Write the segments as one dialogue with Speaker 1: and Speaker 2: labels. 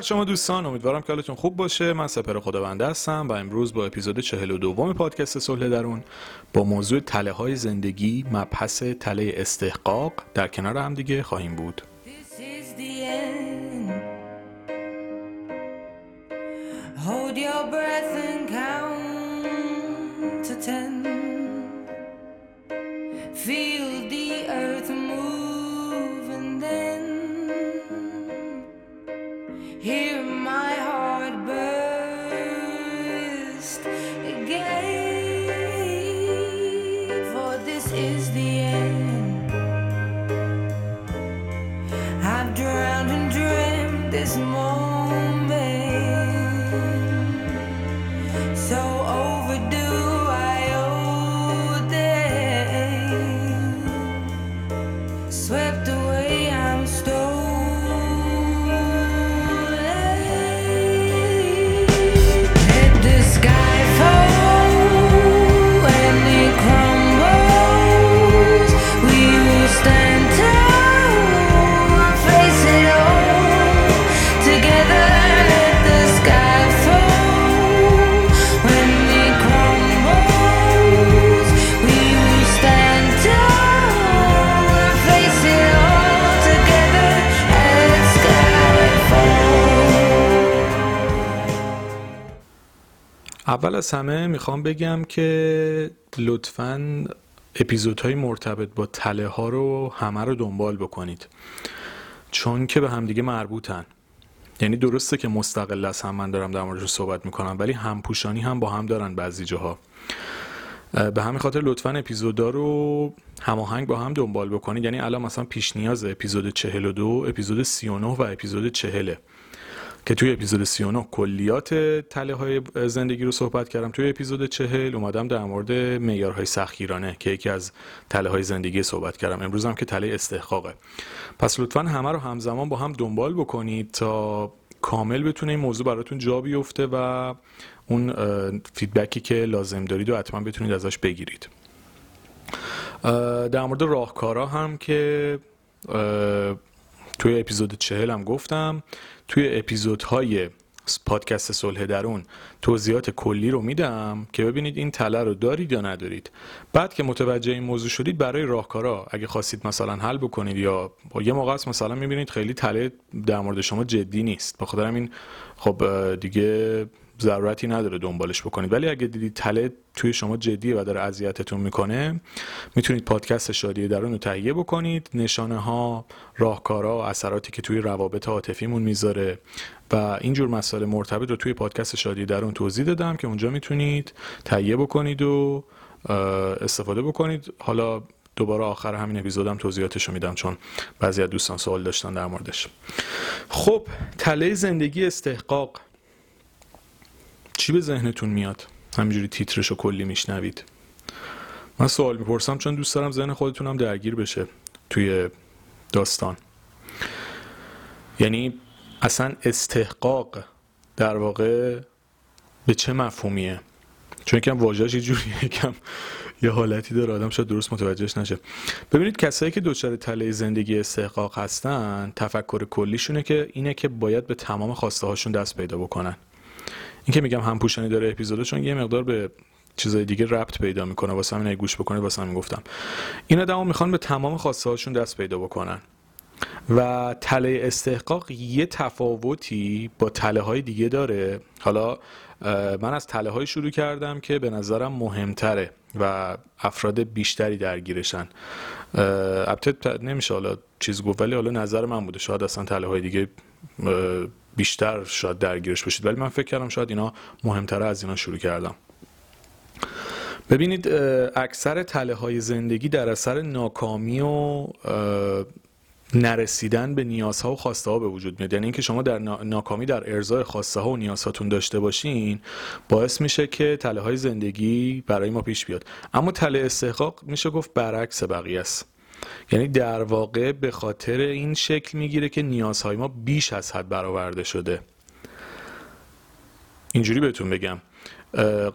Speaker 1: بر شما دوستان امیدوارم که حالتون خوب باشه. من سپر خداونده هستم و امروز با اپیزود 42 پادکست صلح درون با موضوع تله های زندگی مبحث تله استحقاق در کنار هم دیگه خواهیم بود. اول از همه می‌خوام بگم که لطفا اپیزودهای مرتبط با تله ها رو همه رو دنبال بکنید. چون که به همدیگه مربوطن. یعنی درسته که مستقل از هم من دارم در موردش صحبت می‌کنم ولی همپوشانی هم با هم دارن بعضی جاها. به همین خاطر لطفا اپیزودا رو هماهنگ با هم دنبال بکنید. یعنی الان مثلا پیش نیاز اپیزود 42 اپیزود 39 و اپیزود 40 که توی اپیزود 39 کلیات تله های زندگی رو صحبت کردم. توی اپیزود 40 اومدم در مورد معیارهای سختگیرانه که یکی از تله های زندگی صحبت کردم. امروز هم که تله استحقاقه. پس لطفا همه رو همزمان با هم دنبال بکنید تا کامل بتونه این موضوع براتون جا بیفته و اون فیدبکی که لازم دارید و حتما بتونید ازش بگیرید. در مورد راهکارا هم که توی اپیزود چهل هم گفتم توی اپیزودهای پادکست صلح درون توضیحات کلی رو میدم که ببینید این تله رو دارید یا ندارید. بعد که متوجه این موضوع شدید برای راهکارا اگه خواستید مثلا حل بکنید یا با یه موقع است مثلا می‌بینید خیلی تله در مورد شما جدی نیست. بخاطر این خب دیگه ضرورتی نداره دنبالش بکنید ولی اگه دیدید تله توی شما جدیه و داره اذیتتون می‌کنه می‌تونید پادکست شادی درون رو تهیه بکنید. نشانه ها راهکارا اثراتی که توی روابط عاطفیمون می‌ذاره. و اینجور مسائل مرتبط رو توی پادکست شادی درون توضیح دادم که اونجا می‌تونید تهیه بکنید و استفاده بکنید. حالا دوباره آخر همین اپیزودم توضیحاتش رو میدم چون بعضی از دوستان سوال داشتن در موردش. خب تله زندگی استحقاق. چی به ذهنتون میاد؟ همینجوری رو کلی میشنوید. من سوال می‌پرسم چون دوست دارم ذهن خودتونم درگیر بشه توی داستان. یعنی اصلا استحقاق در واقع به چه مفهومیه؟ چون یکم واژه‌اش یه جوری یکم یه حالتی داره آدم شاید درست متوجهش نشه. ببینید کسایی که دچار تله زندگی استحقاق هستن تفکر کلیشونه که اینه که باید به تمام خواسته هاشون دست پیدا بکنن. این که میگم همپوشانی داره اپیزوده چون یه مقدار به چیزای دیگه ربط پیدا می‌کنه واسه همین گوش بکنید واسه همین گفتم. این آدما می‌خوان به تمام خواسته هاشون دست پیدا بکنن. و تله استحقاق یه تفاوتی با تله های دیگه داره. حالا من از تله های شروع کردم که به نظرم مهمتره و افراد بیشتری درگیرشن. البته نمیشه حالا چیز گفت ولی حالا نظر من بوده. شاید اصلا تله های دیگه بیشتر شاید درگیرش باشید. ولی من فکر کردم شاید اینا مهمتره از اینا شروع کردم. ببینید اکثر تله های زندگی در اثر ناکامی و نرسیدن به نیازها و خواسته ها به وجود میاد. یعنی اینکه شما در ناکامی در ارزای خواسته ها و نیازهاتون داشته باشین باعث میشه که تله های زندگی برای ما پیش بیاد. اما تله استحقاق میشه گفت برعکس بقیه است. یعنی در واقع به خاطر این شکل می‌گیره که نیازهای ما بیش از حد برآورده شده. اینجوری بهتون بگم.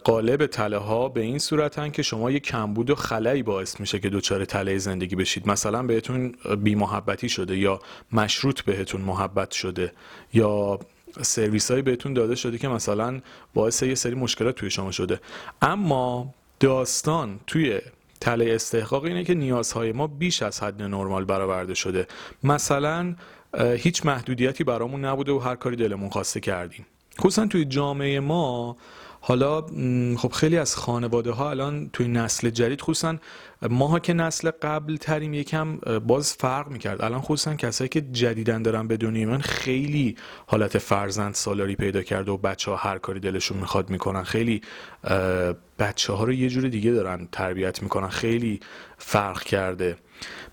Speaker 1: قالب تله ها به این صورتن که شما یه کمبود و خلایی باعث میشه که دچار تله زندگی بشید. مثلا بهتون بی محبتی شده یا مشروط بهتون محبت شده یا سرویس هایی بهتون داده شده که مثلا باعث یه سری مشکلات توی شما شده. اما داستان توی تله استحقاق اینه که نیازهای ما بیش از حد نرمال برآورده شده. مثلا هیچ محدودیتی برامون نبوده و هر کاری دلمون خواسته کردیم. خصوصا توی جامعه ما حالا خب خیلی از خانواده ها الان توی نسل جدید خصوصا ماها که نسل قبل تریم یکم باز فرق می‌کرد. الان خصوصا کسایی که جدیدن دارن به دنیای من خیلی حالت فرزند سالاری پیدا کرده و بچه ها هر کاری دلشون می‌خواد می‌کنن. خیلی بچه ها رو یه جور دیگه دارن تربیت می‌کنن. خیلی فرق کرده.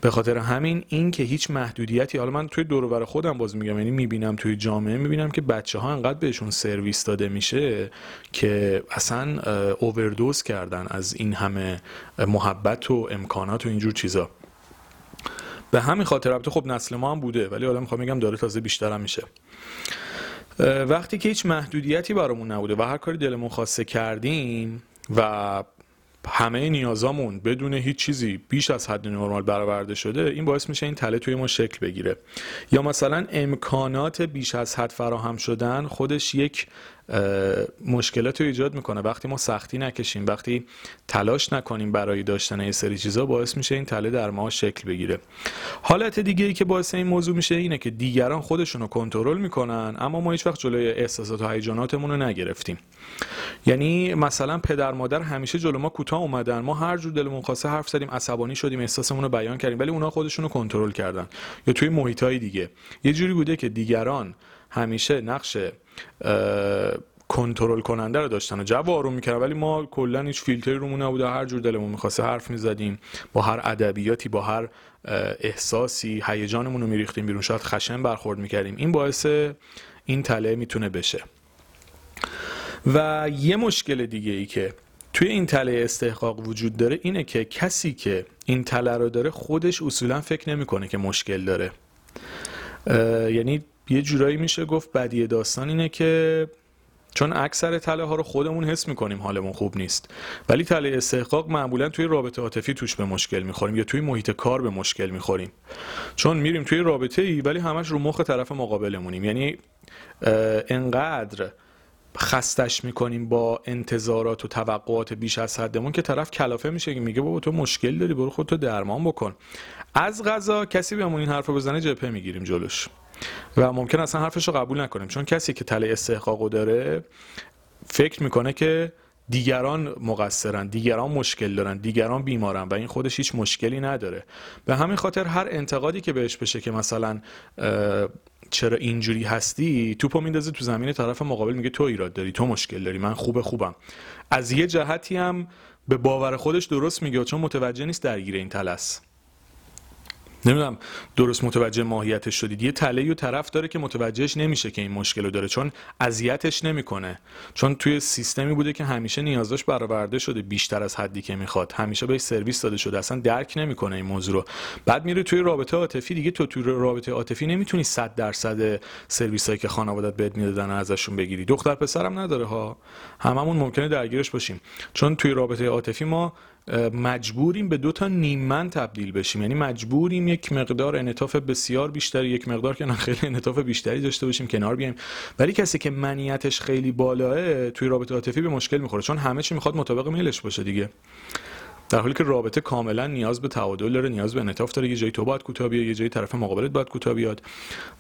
Speaker 1: به خاطر همین این که هیچ محدودیتی حالا من توی دور خودم باز میگم یعنی می‌بینم توی جامعه می‌بینم که بچه ها انقدر بهشون سرویس داده میشه که اصلا اووردوز کردن از این همه محبت و امکانات و اینجور چیزا. به همین خاطر البته خب نسل ما هم بوده ولی حالا می‌خوام بگم داره تازه بیشتر میشه. وقتی که هیچ محدودیتی برامون نبوده و هر کاری دلمون خواسته کردیم و همه نیازامون بدون هیچ چیزی بیش از حد نرمال برآورده شده این باعث میشه این تله توی ما شکل بگیره. یا مثلا امکانات بیش از حد فراهم شدن خودش یک مشکلات رو ایجاد می‌کنه. وقتی ما سختی نکشیم وقتی تلاش نکنیم برای داشتن یه سری چیزا باعث میشه این تله در ما شکل بگیره. حالت دیگه ای که باعث این موضوع میشه اینه که دیگران خودشون رو کنترل می‌کنن اما ما هیچ وقت جلوی احساسات و هیجاناتمون رو نگرفتیم. یعنی مثلا پدر مادر همیشه جلو ما کوتاه اومدن. ما هر جور دلمون خواسته حرف زدیم عصبانی شدیم احساسمون رو بیان کردیم ولی اونا خودشون رو کنترل کردن. یا توی محیط دیگه. یه جوری بوده که دیگران همیشه نقش کنترل کننده رو داشتن و جو آروم می‌کردن. ولی ما کلا هیچ فیلتری رومون نبوده. هر جور دلمون می‌خواسته حرف می‌زدیم با هر ادبیاتی با هر احساسی هیجانمون رو میریختیم بیرون. شاید خشن برخورد می‌کردیم. این باعث این تله می‌تونه بشه. و یه مشکل دیگه ای که توی این تله استحقاق وجود داره اینه که کسی که این تله رو داره خودش اصولا فکر نمی‌کنه که مشکل داره. یعنی یه جورایی میشه گفت بدی داستان اینه که چون اکثر تله ها رو خودمون حس می‌کنیم حالمون خوب نیست. ولی تله استحقاق معمولا توی رابطه عاطفی توش به مشکل می‌خوریم یا توی محیط کار به مشکل می‌خوریم. چون میریم توی رابطه ای ولی همش رو مخ طرف مقابلمونیم. یعنی انقدر خستش می‌کنیم با انتظارات و توقعات بیش از حدمون که طرف کلافه میشه میگه بابا تو مشکل داری برو خودتو درمان بکن. از غذا کسی بهمون این حرف بزنه جپه می‌گیریم جلوش. و ممکن اصلا حرفش رو قبول نکنیم. چون کسی که تله استحقاقو داره فکر می‌کنه که دیگران مقصرن دیگران مشکل دارن دیگران بیمارن و این خودش هیچ مشکلی نداره. به همین خاطر هر انتقادی که بهش بشه که مثلا چرا اینجوری هستی توپو میندازه تو زمین طرف مقابل میگه تو ایراد داری تو مشکل داری من خوبه خوبم. از یه جهتی هم به باور خودش درست میگه چون متوجه نیست درگیر این تلس نمی‌دونم درست متوجه ماهیتش شدید. یه تله و طرف داره که متوجهش نمیشه که این مشکل رو داره چون اذیتش نمی‌کنه. چون توی سیستمی بوده که همیشه نیازش برآورده شده بیشتر از حدی که می‌خواد. همیشه بهش سرویس داده شده. اصلا درک نمی‌کنه این موضوع رو. بعد میره توی رابطه عاطفی. دیگه تو توی رابطه عاطفی نمی‌تونی 100 درصد سرویس هایی که خانوادت بهت می‌دادن ازشون بگیری. دختر پسرم نداره ها. هممون ممکنه درگیرش باشیم. چون توی رابطه عاطفی ما مجبوریم به دو تا نیممن تبدیل بشیم. یعنی مجبوریم یک مقدار انعطاف بسیار بیشتری یک مقدار که خیلی انعطاف بیشتری داشته باشیم کنار بیایم. ولی کسی که منیتش خیلی بالاه توی رابطه عاطفی به مشکل می‌خوره چون همه چی می‌خواد مطابق میلش باشه دیگه. در حالی که رابطه کاملا نیاز به تعادل داره نیاز به انعطاف داره. یه جایی تو باید کوتاه بیاد یه جایی طرف مقابلت باید کوتاه بیاد.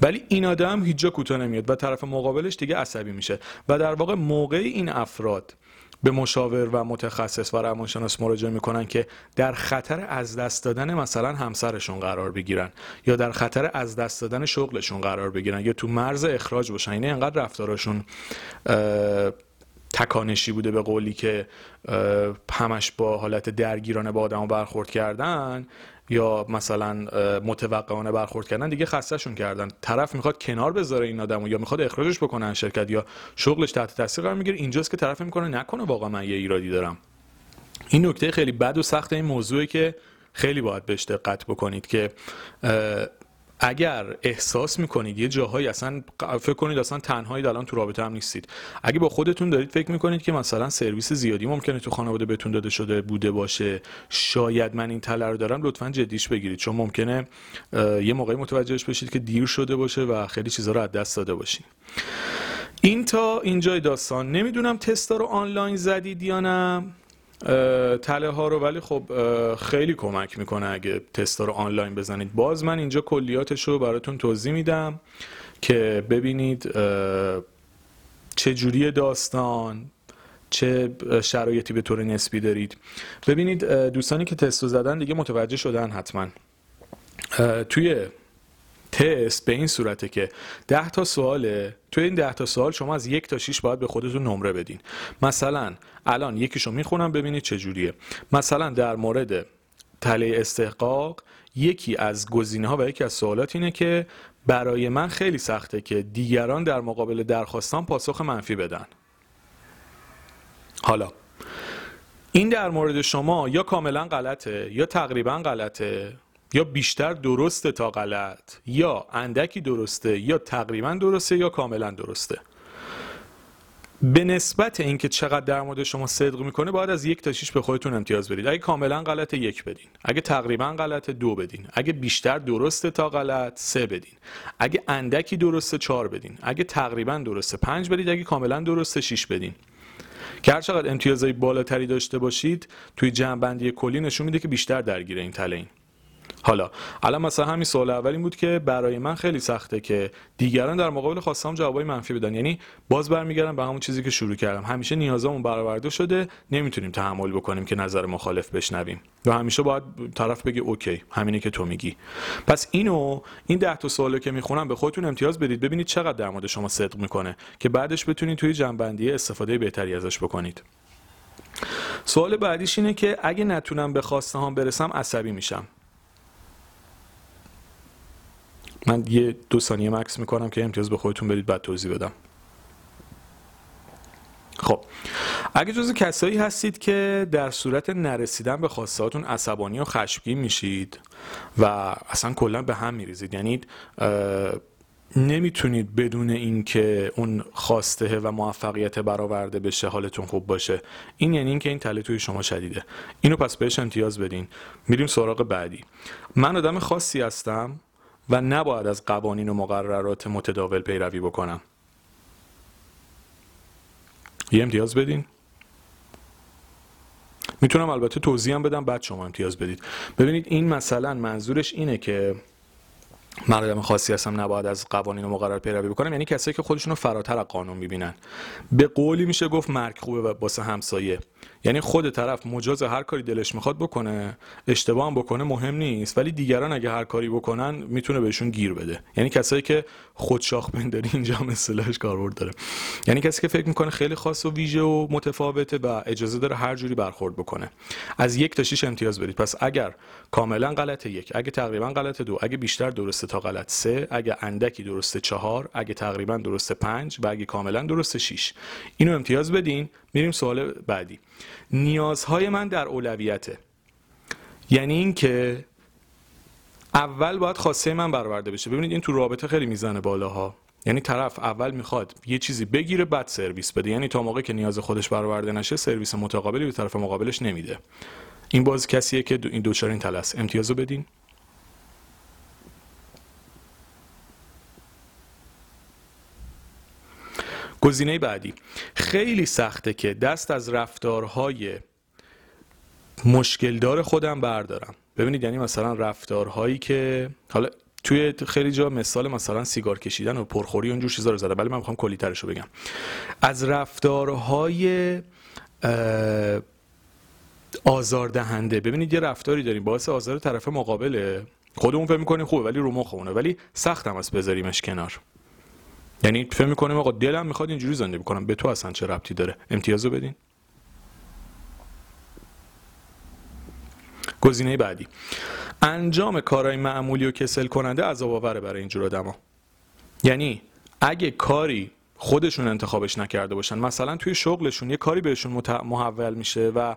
Speaker 1: ولی این آدم هیچ جا کوتاه نمیاد و طرف مقابلش دیگه عصبی میشه. و در واقع موقع این افراد به مشاور و متخصص و روانشناس مراجعه می‌کنن که در خطر از دست دادن مثلا همسرشون قرار بگیرن یا در خطر از دست دادن شغلشون قرار بگیرن یا تو مرز اخراج باشن. اینه یعنی انقدر رفتارشون تکانشی بوده به قولی که همش با حالت درگیرانه با آدم برخورد کردن. یا مثلا متوقعانه برخورد کردن دیگه خستهشون کردن. طرف می‌خواد کنار بذاره این آدمو یا می‌خواد اخراجش بکنن شرکت یا شغلش تحت تاثیر قرار می‌گیره اینجاست که طرف می‌کنه نکنه واقعا من یه ایرادی دارم. این نکته خیلی بد و سخت این موضوعی که خیلی باید بهش دقت بکنید که اگر احساس می‌کنید یه جاهایی اصلا فکر کنید اصلا تنهایی الان تو رابطه هم نیستید. اگه با خودتون دارید فکر می‌کنید که مثلا سرویس زیادی ممکنه تو خانواده بهتون داده شده بوده باشه شاید من این تله رو دارم لطفا جدیش بگیرید. چون ممکنه یه موقعی متوجهش بشید که دیر شده باشه و خیلی چیزها رو از دست داده باشید این تا اینجای داستان. نمی‌دونم تستا رو آنلاین زدید یا نه. تله ها رو ولی خب خیلی کمک می‌کنه اگه تستا رو آنلاین بزنید. باز من اینجا کلیاتش رو براتون توضیح میدم که ببینید چه جوری داستان چه شرایطی به طور نسبی دارید. ببینید دوستانی که تستو زدن دیگه متوجه شدن حتما. توی تست به این صورته که 10 تا سواله توی این 10 تا سوال شما از یک تا 6 باید به خودتون نمره بدین. مثلا الان یکیشو می‌خونم ببینید چه جوریه. مثلا در مورد تله استحقاق یکی از گزینه ها و یکی از سوالات اینه که برای من خیلی سخته که دیگران در مقابل درخواستان پاسخ منفی بدن. حالا این در مورد شما یا کاملا غلطه یا تقریبا غلطه؟ یا بیشتر درسته تا غلط یا اندکی درسته یا تقریبا درسته یا کاملا درسته. به نسبت اینکه چقدر در مورد شما صدق می‌کنه باید از یک تا شیش به خودتون امتیاز بدید. اگه کاملا غلط یک بدین. اگه تقریبا غلط دو بدین. اگه بیشتر درسته تا غلط سه بدین. اگه اندکی درسته چهار بدین. اگه تقریبا درسته پنج بدید اگه کاملا درسته شیش بدین. که هر چقدر امتیازهای بالاتری داشته باشید توی جمع کلی نشون میده که بیشتر درگیر این تله این. حالا الان مثلا همین سوال اول این بود که برای من خیلی سخته که دیگران در مقابل خواستم جوابای منفی بدن. یعنی باز برمیگردم به همون چیزی که شروع کردم. همیشه نیازمون برآورده شده نمی‌تونیم تحمل بکنیم که نظر مخالف بشنویم. و همیشه باید طرف بگه اوکی همینه که تو میگی. پس اینو این ده تا سوالو که می‌خونم به خودتون امتیاز بدید. ببینید چقدر در مورد شما صدق می‌کنه که بعدش بتونید توی جنبندی استفاده بهتری ازش بکنید. سوال بعدیش اینه که اگه نتونم به خواسته هم برسم عصبی میشم. من یه دو ثانیه مکس می‌کنم که امتیاز به خودتون بدید بعد توضیح بدم. خب اگه جز کسایی هستید که در صورت نرسیدن به خواستهاتون عصبانی و خشمگین میشید و اصلا کلا به هم میریزید یعنی نمی‌تونید بدون اینکه اون خواسته و موفقیت برآورده بشه حالتون خوب باشه. این یعنی اینکه این تله توی شما شدیده. اینو پس بهش امتیاز بدین. میریم سراغ بعدی. من آدم خاصی هستم. و نباید از قوانین و مقررات متداول پیروی بکنم. یه امتیاز بدین. می‌تونم البته توضیح بدم بعد شما امتیاز بدید. ببینید این مثلا منظورش اینه که من آدم خاصی هستم نباید از قوانین و مقرر پیروی بکنم. یعنی کسایی که خودشون رو فراتر از قانون می‌بینن. به قولی میشه گفت مرگ خوبه واسه همسایه. یعنی خود طرف مجاز هر کاری دلش می‌خواد بکنه اشتباه هم بکنه مهم نیست. ولی دیگران اگه هر کاری بکنن می‌تونه بهشون گیر بده. یعنی کسایی که خود شاخ بنداری اینجا اصطلاحش کاربرد داره. یعنی کسی که فکر می‌کنه خیلی خاص و ویژه و متفاوته و اجازه داره هر جوری برخورد بکنه. از یک تا 6 امتیاز بدید پس اگر کاملا غلط یک اگه تقریبا غلط دو اگه بیشتر درسته تا غلط سه اگه اندکی درسته چهار اگه تقریبا درسته پنج و اگه کاملا درسته 6 اینو امتیاز بدین. میریم سوال بعدی. نیازهای من در اولویته. یعنی اینکه اول باید خواسته من برآورده بشه. ببینید این تو رابطه خیلی می‌زنه بالاها. یعنی طرف اول می‌خواد یه چیزی بگیره بعد سرویس بده. یعنی تا موقعی که نیاز خودش برآورده نشه سرویس متقابلی به طرف مقابلش نمیده. این باز کسیه که دو این دوچار این تلس. امتیازو بدین. گزینه بعدی. خیلی سخته که دست از رفتارهای مشکلدار خودم بردارم. ببینید یعنی مثلا رفتارهایی که حالا توی خیلی جا مثال مثلا سیگار کشیدن و پرخوری اونجور چیزا رو زده ولی من می‌خوام کلی رو بگم. از رفتارهای آزاردهنده. ببینید یه رفتاری داریم. باعث آزار طرف مقابله. خودمون فکر می‌کنیم خوبه ولی رو مخمونه. ولی سختم است بذاریمش کنار. یعنی فکر می‌کنیم آقا دلم می‌خواد اینجوری زندگی بکنم به تو اصلا چه ربطی داره؟ امتیازو بدین. گزینه بعدی. انجام کارهای معمولی و کسل کننده عذاب آوره برای اینجور آدما. یعنی اگه کاری خودشون انتخابش نکرده باشن مثلا توی شغلشون یه کاری بهشون محول میشه و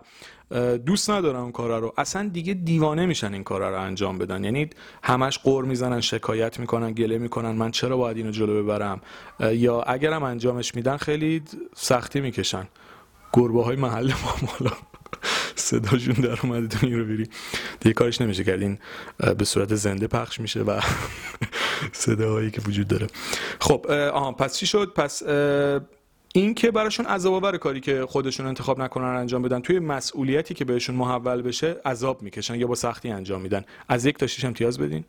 Speaker 1: دوست ندارن اون کارا رو. اصلا دیگه دیوانه میشن این کارا رو انجام بدن. یعنی همش قور می‌زنن شکایت می‌کنن گله می‌کنن. من چرا باید اینو جلو ببرم؟ یا اگرم انجامش میدن خیلی سختی می‌کشن. گربه های محل ما مالا. صداشون در اومده تو رو بری دیگه کارش نمیشه کرد. این به صورت زنده پخش میشه و صداهایی که وجود داره. خب آها پس چی شد؟ پس این که براشون عذاب آور کاری که خودشون انتخاب نکنن انجام بدن توی مسئولیتی که بهشون محول بشه عذاب می‌کشن یا با سختی انجام میدن. از یک تا شیش امتیاز بدین.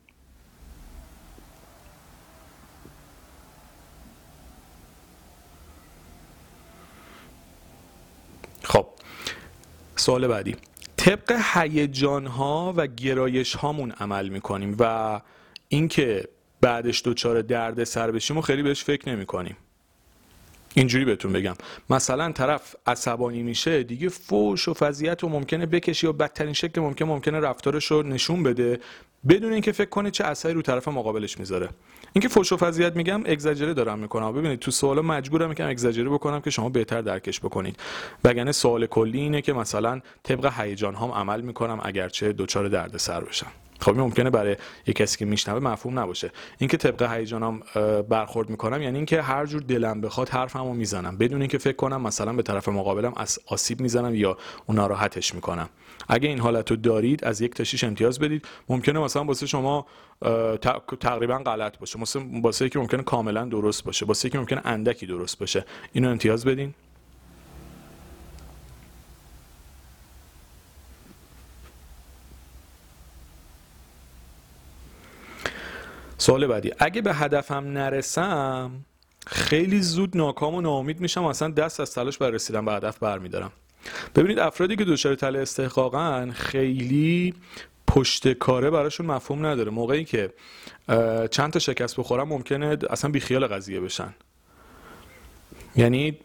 Speaker 1: خب سوال بعدی. طبق هیجان ها و گرایش هامون عمل می‌کنیم و اینکه بعدش دوچار درد سر بشیم و خیلی بهش فکر نمی کنیم اینجوری بهتون بگم. مثلا طرف عصبانی میشه دیگه فوش و فضیت و ممکنه بکشی و بدترین شکل ممکن ممکنه رفتارش رو نشون بده. بدون اینکه فکر کنه چه اثری رو طرف مقابلش می‌ذاره. اینکه فوش و فضیحت میگم اگزاجره دارم می‌کنم. ببینید تو سوال مجبورم می‌کنم اگزاجره بکنم که شما بهتر درکش بکنید. وگرنه سوال کلی اینه که مثلا طبق هیجان هام عمل می‌کنم اگرچه دچار دردسر بشم. خب ممکنه برای یک کسی که میشنوه مفهوم نباشه. اینکه طبق هیجانم برخورد می‌کنم یعنی اینکه هر جور دلم بخواد حرفمو می‌زنم. بدون اینکه فکر کنم مثلا به طرف مقابلم آسیب می‌زنم یا اون ناراحتش می‌کنم. اگه این حالت رو دارید از یک تا 6 امتیاز بدید. ممکنه مثلا واسه شما تقریبا غلط باشه. مثلا واسه که ممکنه کاملا درست باشه. واسه که ممکنه اندکی درست باشه. اینو امتیاز بدین. سوال بعدی. اگه به هدفم نرسم خیلی زود ناکام و ناامید میشم اصلا دست از تلاش بر رسیدن به هدف برمیدارم. ببینید افرادی که دچار تله استحقاقن خیلی پشت کاره براشون مفهوم نداره. موقعی که چند تا شکست بخورم ممکنه اصلا بیخیال قضیه بشن. یعنی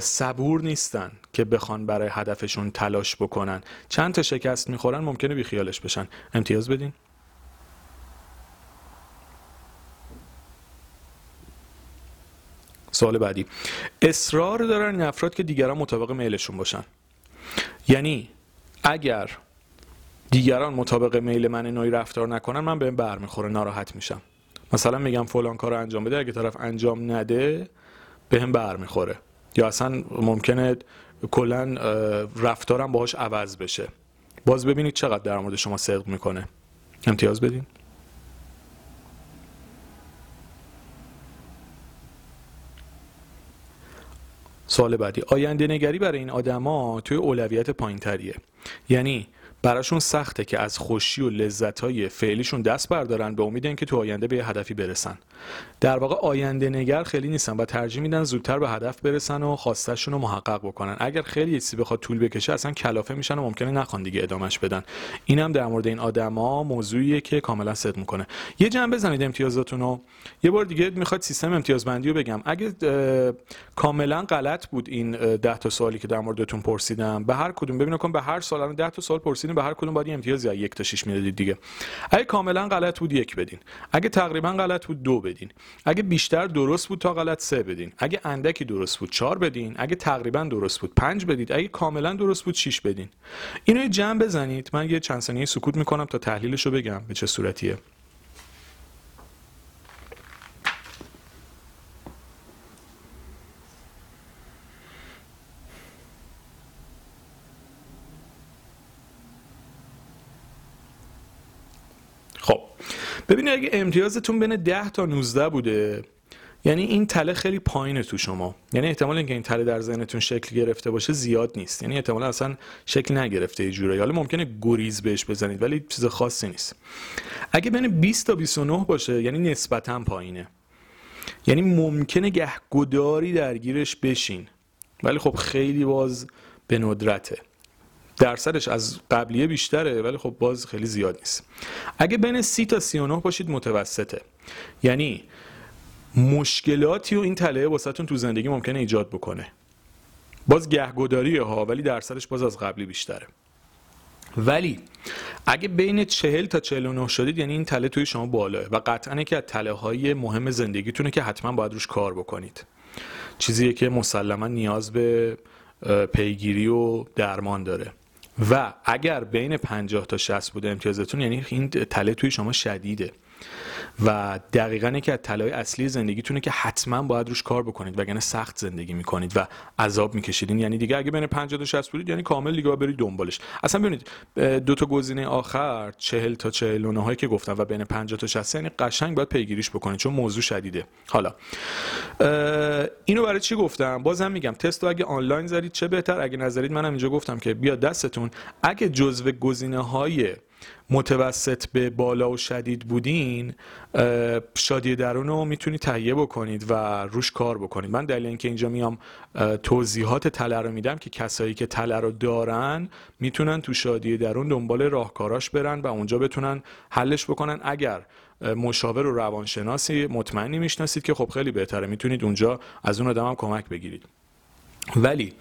Speaker 1: صبور نیستن که بخوان برای هدفشون تلاش بکنن. چند تا شکست می‌خورن ممکنه بیخیالش بشن. امتیاز بدین. سوال بعدی. اصرار دارن این افراد که دیگران مطابق میلشون باشن. یعنی اگر دیگران مطابق میل من نوعی رفتار نکنن من بهم برمیخوره ناراحت میشم. مثلا میگم فلان کار انجام بده اگه طرف انجام نده بهم برمیخوره. یا اصلا ممکنه کلا رفتارم باهاش عوض بشه. باز ببینید چقدر در مورد شما صدق می‌کنه. امتیاز بدین. سوال بعدی. آینده نگری برای این آدما توی اولویت پایینتریه. یعنی براشون سخته که از خوشی و لذتهای فعلیشون دست بردارن به امید اینکه تو آینده به هدفی برسن. در واقع آینده نگر خیلی نیستن و ترجیح میدن زودتر به هدف برسن و خواستشون رو محقق بکنن. اگر خیلی چیزی بخواد طول بکشه اصلا کلافه میشن و ممکنه نخوان دیگه ادامش بدن. اینم در مورد این آدما موضوعیه که کاملا صدق می‌کنه. یه جمع بزنید امتیازاتون رو یه بار دیگه می‌خواد سیستم امتیازبندی رو بگم. اگه کاملا غلط بود این 10 تا سوالی که در موردتون پرسیدم به هر کدوم. ببینید به هر سال 10 تا سوال پرسیدین به هر کدوم باید امتیازی از یک تا 6 می‌دادید دیگه. اگه کاملا غلط بود یک بدین. اگه تقریبا غلط بود دو بدین. اگه بیشتر درست بود تا غلط سه بدین. اگه اندکی درست بود چهار بدین. اگه تقریبا درست بود پنج بدید. اگه کاملا درست بود 6 بدین. اینو جمع بزنید. من یه چند ثانیه سکوت می‌کنم تا تحلیلش رو بگم به چه صورتیه. ببینید اگه امتیازتون بین 10 تا 19 بوده یعنی این تله خیلی پایینه تو شما. یعنی احتمال اینکه این تله در ذهنتون شکل گرفته باشه زیاد نیست. یعنی احتمال اصلا شکل نگرفته یه جورایی. حالا ممکنه گریز بهش بزنید ولی چیز خاصی نیست. اگه بین 20 تا 29 باشه یعنی نسبتا پایینه. یعنی ممکنه گهگداری درگیرش بشین. ولی خب خیلی باز به ندرته. درصدش از قبلیه بیشتره ولی خب باز خیلی زیاد نیست. اگه بین 30 تا 39 باشید متوسطه. یعنی مشکلاتی و این تله واسهتون تو زندگی ممکنه ایجاد بکنه. باز گهگداریه ها ولی درصدش باز از قبلی بیشتره. ولی اگه بین 40 تا 49 شدید یعنی این تله توی شما بالاه و قطعا که از تله های مهم زندگیتونه که حتما باید روش کار بکنید. چیزیه که مسلما نیاز به پیگیری و درمان داره. و اگر بین 50 تا 60 بوده امتیازتون یعنی این تله توی شما شدیده. و دقیقا یکی از طلای اصلی زندگیتونه که حتما باید روش کار بکنید وگرنه سخت زندگی می‌کنید و عذاب میکشیدین. یعنی دیگه اگه بین 50 تا 60 بودید یعنی کامل دیگه برید دنبالش. اصلا ببینید دو تا گزینه آخر 40 تا 49 هایی که گفتم و بین 50 تا 60 یعنی قشنگ باید پیگیریش بکنید چون موضوع شدیده. حالا اینو برای چی گفتم؟ بازم میگم تست رو اگه آنلاین زدید چه بهتر؟ اگه نظرید منم اینجا گفتم که بیا دستتون. اگه جزو گزینه های متوسط به بالا و شدید بودین شادی درون رو می‌تونید تهیه بکنید و روش کار بکنید. من دلیل اینکه اینجا میام توضیحات تله رو میدم که کسایی که تله رو دارن می‌تونن تو شادی درون دنبال راهکاراش برن و اونجا بتونن حلش بکنن. اگر مشاور و روانشناسی مطمئنی می‌شناسید که خب خیلی بهتره. می‌تونید اونجا از اون آدم هم کمک بگیرید. ولی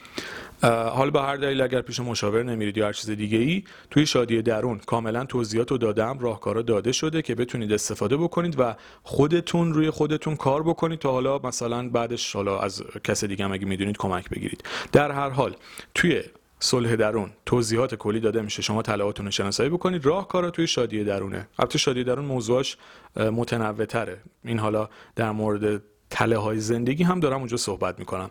Speaker 1: حال به هر دلیل اگر پیش مشاور نمیرید یا هر چیز دیگه ای توی شادی درون کاملا توضیحات رو دادم راهکارا داده شده که بتونید استفاده بکنید و خودتون روی خودتون کار بکنید تا حالا مثلا بعدش حالا از کس دیگه هم اگه می‌دونید کمک بگیرید. در هر حال توی صلح درون. توضیحات کلی داده میشه. شما طلباتون رو شناسایی بکنید. راهکارا توی شادی درونه. البته شادی درون موضوعش متنوع تره این حالا در مورد تله های زندگی هم دارم اونجا صحبت می‌کنم.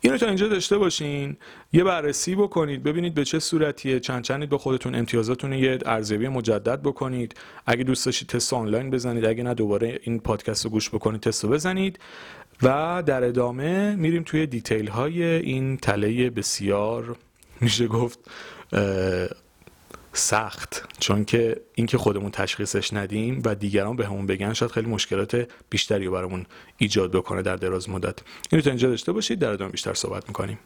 Speaker 1: اینو تا اینجا داشته باشین. یه بررسی بکنید. ببینید به چه صورتیه. چند چندید به خودتون امتیازاتون یه ارزیابی مجدد بکنید. اگه دوست داشتید تست آنلاین بزنید. اگه نه دوباره این پادکست رو گوش بکنید تست رو بزنید. و در ادامه میریم توی دیتیل های این تله بسیار میشه گفت سخت. چون که اینکه خودمون تشخیصش ندیم و دیگران به همون بگن شاید خیلی مشکلات بیشتری برامون ایجاد بکنه در دراز مدت. اینو تا اینجا داشته باشید در ادامه بیشتر صحبت می‌کنیم.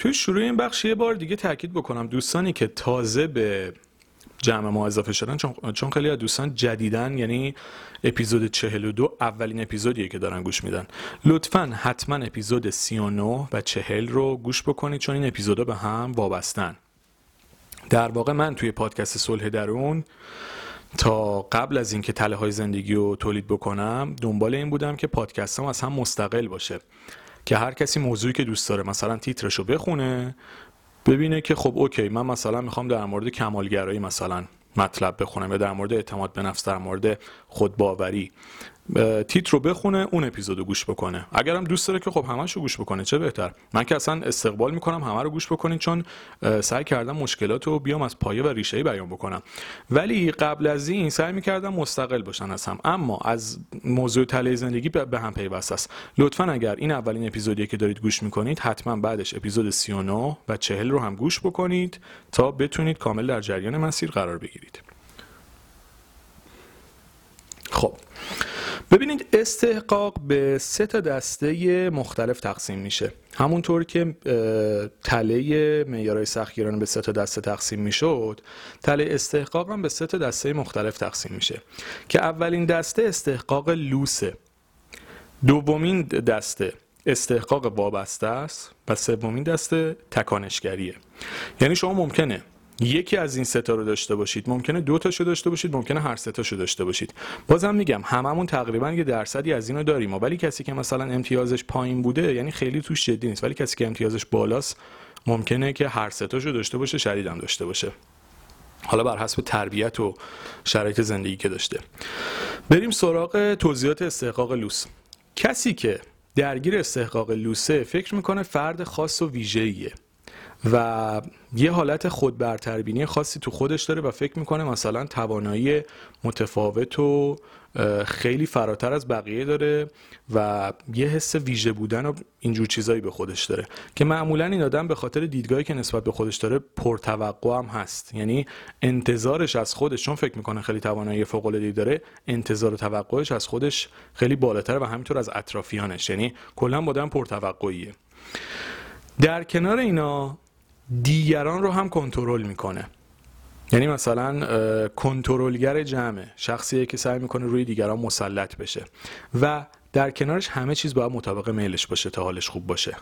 Speaker 1: توی شروع این بخش یه بار دیگه تاکید بکنم دوستانی که تازه به جمع ما اضافه شدن چون خیلی از دوستان جدیدن یعنی اپیزود 42 اولین اپیزودیه که دارن گوش میدن. لطفا حتما اپیزود 39 و 40 رو گوش بکنید چون این اپیزودا به هم وابستن. در واقع من توی پادکست صلح درون تا قبل از اینکه تله های زندگی رو تولید بکنم دنبال این بودم که پادکستم از هم مستقل باشه. که هر کسی موضوعی که دوست داره مثلا تیترشو بخونه ببینه که خب اوکی من مثلا می‌خوام در مورد کمالگرایی مثلا مطلب بخونم یا در مورد اعتماد به نفس در مورد خودباوری. تیتر رو بخونه اون اپیزود رو گوش بکنه. اگرم دوست داره که خب همش رو گوش بکنه چه بهتر؟ من که اصلا استقبال می‌کنم همه رو گوش بکنید چون سعی کردم مشکلات رو بیام از پایه و ریشه بیان بکنم. ولی قبل از این سعی می‌کردم مستقل باشن از هم. اما از موضوع تله زندگی به هم پیوست است. لطفا اگر این اولین اپیزودیه که دارید گوش می‌کنید حتما بعدش اپیزود 39 و 40 رو هم گوش بکنید تا بتونید کامل در جریان مسیر قرار بگیرید. خب. ببینید استحقاق به سه تا دسته مختلف تقسیم میشه. همونطور که تله معیارهای سختگیرانه به سه تا دسته تقسیم می‌شد تله استحقاق هم به سه تا دسته مختلف تقسیم میشه. که اولین دسته استحقاق لوسه. دومین دسته استحقاق وابسته است و سومین دسته تکانشگریه. یعنی شما ممکنه یکی از این ستا رو داشته باشید. ممکنه دو تاشو داشته باشید ممکنه هر سه تاشو داشته باشید. بازم میگم هممون تقریبا یه درصدی از اینو داریم. ولی کسی که مثلا امتیازش پایین بوده یعنی خیلی توش جدی نیست. ولی کسی که امتیازش بالاست ممکنه که هر سه تاشو داشته باشه شدیدم داشته باشه. حالا بر حسب تربیت و شرایط زندگی که داشته. بریم سراغ توضیحات استحقاق لوس. کسی که درگیر استحقاق لوسه فکر می‌کنه فرد خاص و ویژه‌ایه. و یه حالت خود برتربینی خاصی تو خودش داره و فکر می‌کنه مثلا توانایی متفاوت و خیلی فراتر از بقیه داره و یه حس ویژه بودن و اینجور چیزایی به خودش داره. که معمولا این آدم به خاطر دیدگاهی که نسبت به خودش داره پرتوقع هم هست. یعنی انتظارش از خودش چون فکر می‌کنه خیلی توانایی فوق العاده داره انتظار و توقعش از خودش خیلی بالاتر و همینطور از اطرافیانش. یعنی کلا آدم پرتوقعیه. در کنار اینا دیگران رو هم کنترل می‌کنه. یعنی مثلا کنترلگر جمعه شخصیه که سعی می‌کنه روی دیگران مسلط بشه و در کنارش همه چیز باید مطابق میلش باشه تا حالش خوب باشه.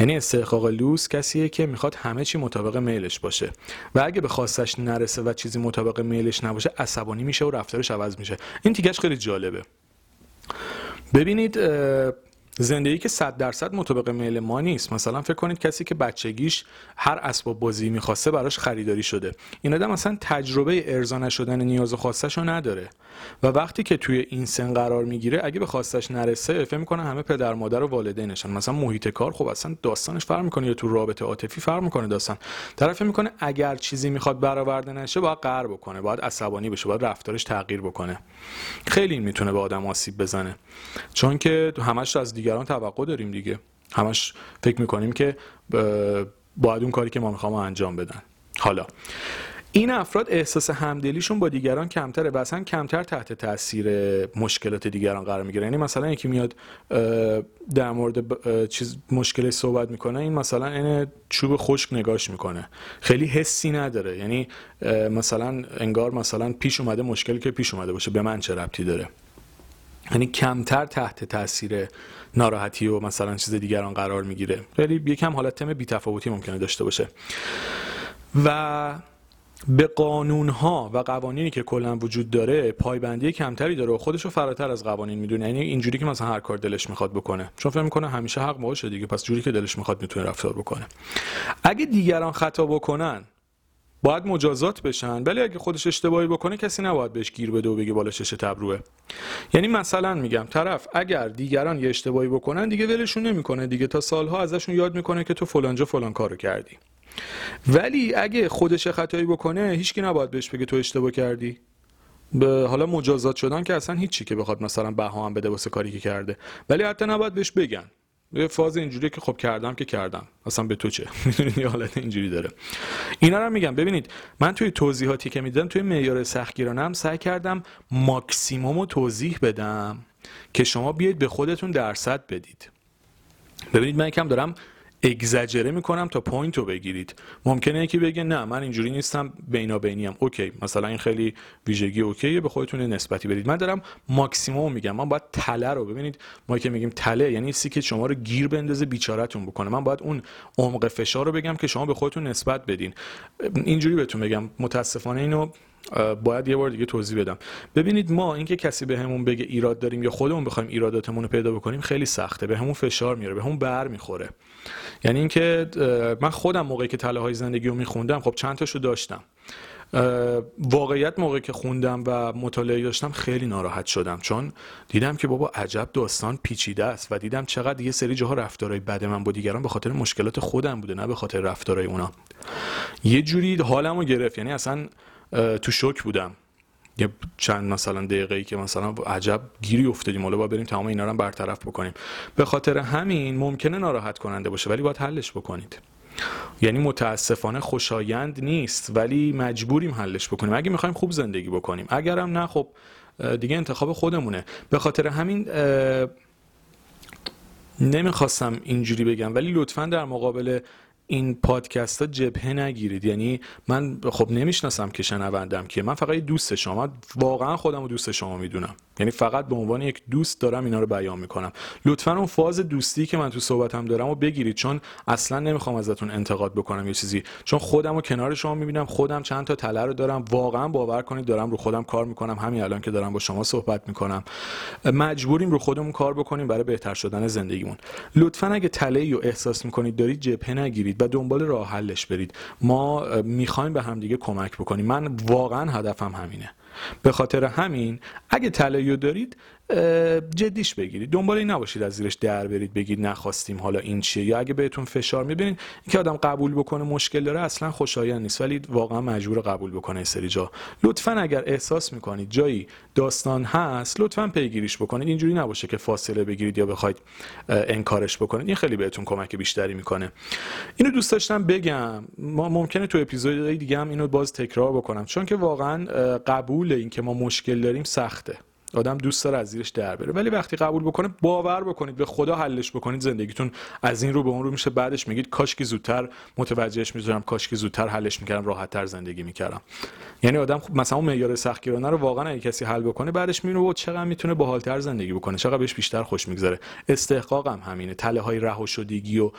Speaker 1: یعنی استحقاق لوس کسیه که می‌خواد همه چی مطابق میلش باشه. و اگه به خواستش نرسه و چیزی مطابق میلش نباشه عصبانی میشه و رفتارش عوض میشه. این تیکش خیلی جالبه. ببینید زندگی که صد درصد مطابق میل ما نیست. مثلا فکر کنید کسی که بچگیش هر اسباب بازی می‌خواسته براش خریداری شده. این آدم مثلا تجربه ارضا نشدن نیاز خواستش رو نداره. و وقتی که توی این سن قرار می‌گیره اگه به خواستش نرسه فکر می‌کنه همه پدر مادر و والدینشن. مثلا محیط کار خب اصلا داستانش فرق می‌کنه یا تو رابطه عاطفی فرق می‌کنه داستان. طرف می‌کنه اگر چیزی می‌خواد برآورده نشه باید قهر بکنه باید عصبانی بشه باید رفتارش تغییر بکنه. خیلی می‌تونه به آدم آسیب بزنه. چون که همش از دیگران توقع داریم دیگه. همش فکر می‌کنیم که باید اون کاری که ما می‌خوام انجام بدن. حالا این افراد احساس همدلیشون با دیگران کمتره و اصلا کمتر تحت تاثیر مشکلات دیگران قرار می‌گیره. یعنی مثلا یکی میاد در مورد چیز مشکل صحبت می‌کنه این مثلا این چوب خشک نگاش می‌کنه. خیلی حسی نداره. یعنی مثلا انگار مثلا پیش اومده مشکلی که پیش اومده باشه. به من چه ربطی داره؟ یعنی کمتر تحت تاثیر ناراحتی و مثلا چیز دیگران قرار می‌گیره. خیلی یکم حالت تم بی‌تفاوتی ممکنه داشته باشه. و به قانون ها و قوانینی که کلا وجود داره پایبندی کمتری داره و خودش رو فراتر از قوانین می‌دونه. یعنی اینجوری که مثلا هر کار دلش می‌خواد بکنه. چون فکر می‌کنه همیشه حق باشه دیگه پس جوری که دلش می‌خواد می‌تونه رفتار بکنه. اگه دیگران خطا بکنن باید مجازات بشن ولی اگه خودش اشتباهی بکنه کسی نباید بهش گیر بده و بگه بالا چش تبروه. یعنی مثلا میگم طرف اگر دیگران یه اشتباهی بکنن دیگه ولشون نمی‌کنه دیگه تا سالها ازشون یاد می‌کنه که تو فلانجا فلان کارو کردی. ولی اگه خودش خطایی بکنه هیچکی نباید بهش بگه تو اشتباه کردی. به حالا مجازات شدن که اصلا هیچی که بخواد مثلا بها هم بده واسه کاری که کرده. ولی حتی نباید بهش بگن. یه فاز اینجوری که خب کردم که کردم. اصلا به تو چه؟ می‌دونید یه حالت اینجوری داره. اینا رو میگم. ببینید من توی توضیحاتی که میدم توی معیار سختگیرانه هم سعی کردم ماکسیموم رو توضیح بدم که شما بیاید به خودتون درصد بدید. ببینید من یکم دارم اگزجره می‌کنم تا point رو بگیرید. ممکنه یکی بگه نه من اینجوری نیستم بینابینی ام OK مثلا این خیلی ویژگی OK ه به خودتون نسبتی بدید. من دارم ماکسیموم میگم. من باید تله رو ببینید. ما که میگیم تله یعنی چیزی که شما رو گیر بندازه بیچارتون بکنه. من باید اون عمق فشار رو بگم که شما به خودتون نسبت بدین. اینجوری بهتون بگم. متاسفانه اینو باید یه بار دیگه توضیح بدم. ببینید ما اینکه کسی بهمون به بگه ایراد داریم یا خودمون بخوایم ایراداتمون رو پیدا بکنیم خیلی سخته. بهمون فشار میاره بهمون بر می‌خوره. یعنی اینکه من خودم موقعی که تله زندگی رو میخوندم خب چند تاشو داشتم. واقعیت موقعی که خوندم و مطالعه داشتم خیلی ناراحت شدم چون دیدم که بابا عجب داستان پیچیده است و دیدم چقدر یه سری جاها رفتارهای بد من با دیگران به خاطر مشکلات خودم بوده نه به خاطر رفتارهای اونا. یه جوری حالمو گرفت یعنی اصلا تو شوک بودم. یه چند مثلا دقیقه ای که مثلا عجب گیری افتادیم حالا باید بریم تمام اینا رو برطرف بکنیم. به خاطر همین ممکنه ناراحت کننده باشه ولی باید حلش بکنید. یعنی متاسفانه خوشایند نیست ولی مجبوریم حلش بکنیم. اگه می‌خوایم خوب زندگی بکنیم. اگرم نه خب دیگه انتخاب خودمونه. به خاطر همین نمی‌خواستم اینجوری بگم ولی لطفا در مقابل این پادکست ها جبهه نگیرید. یعنی من خب نمی‌شناسم که شنوندم که من فقط دوست شما واقعا خودم و دوست شما می‌دونم. یعنی فقط به عنوان یک دوست دارم اینا رو بیان می‌کنم. لطفا اون فاز دوستی که من تو صحبتم دارم و بگیرید. چون اصلا نمی‌خوام ازتون انتقاد بکنم یه چیزی. چون خودم و کنار شما می‌بینم. خودم چند تا تله رو دارم. واقعا باور کنید دارم رو خودم کار می‌کنم. همین الان که دارم با شما صحبت می‌کنم. مجبوریم رو خودمون کار بکنیم برای بهتر شدن زندگیمون. لطفا اگه تله رو احساس می‌کنید دارید جبهه نگیرید. و دنبال راه حلش برید. ما می‌خوایم به همدیگه کمک بکنیم. من واقعا هدفم همینه. به خاطر همین اگه تلایو دارید جدیش بگیرید دنبال این نباشید از زیرش در برید بگید نخواستیم حالا این چیه. یا اگه بهتون فشار می‌بینید اینکه آدم قبول بکنه مشکل داره اصلا خوشایند نیست. ولی واقعا مجبور قبول بکنه سری جا. لطفا اگر احساس می‌کنید جایی داستان هست لطفا پیگیریش بکنید. اینجوری نباشه که فاصله بگیرید یا بخواید انکارش بکنید. این خیلی بهتون کمک بیشتری می‌کنه. اینو دوست داشتم بگم. ما ممکنه تو اپیزودهای دیگه هم اینو باز تکرار بکنم. چون که واقعا قبول این که ما مشکل داریم سخته. آدم دوست داره از زیرش در بره. ولی وقتی قبول بکنه باور بکنید به خدا حلش بکنید زندگیتون از این رو به اون رو میشه. بعدش میگید کاش که زودتر متوجهش می‌ذارم کاش که زودتر حلش می‌کردم راحت تر زندگی می‌کردم. یعنی آدم مثلا اون معیار سختگیرانه رو واقعا اگه کسی حل بکنه بعدش می‌بینه و چقدر می‌تونه باحالتر زندگی بکنه. چقدر بهش بیشتر خوش میگذره. استحقاق هم همینه. تله های رها شدگی و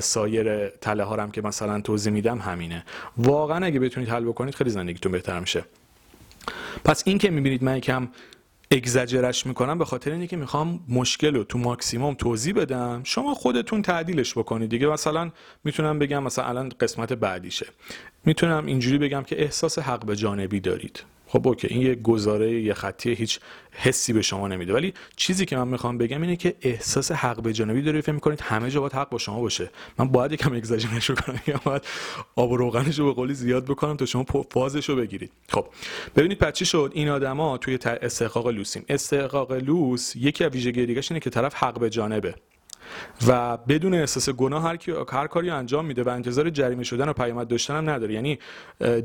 Speaker 1: سایر تله ها هم که مثلا توضیح میدم همینه. واقعا اگه بتونید حل بکنید خیلی زندگیتون بهتر میشه. پس این که می‌بینید من یکم اگزجرش می‌کنم به خاطر اینه که می‌خوام مشکل رو تو ماکسیموم توضیح بدم. شما خودتون تعدیلش بکنید دیگه. مثلا می‌تونم بگم مثلا الان قسمت بعدیشه. می‌تونم اینجوری بگم که احساس حق به جانبی دارید. خب اوکی این یه گزاره یه خطی هیچ حسی به شما نمیده. ولی چیزی که من می‌خوام بگم اینه که احساس حق به جانبی داری فکر می‌کنید همه جا باید حق با شما باشه. من باید یکم اگزاجرش کنم یا باید آب و روغنش رو به قولی زیاد بکنم تا شما فازش رو بگیرید. خب ببینید پس چی شد؟ این آدما توی استحقاق لوسیم. استحقاق لوس یکی از ویژگی دیگه اینه که طرف حق به جانبه. و بدون احساس گناه هر, کی هر کاری انجام میده و انتظار جریمه شدن و پیامد داشتن هم نداره. یعنی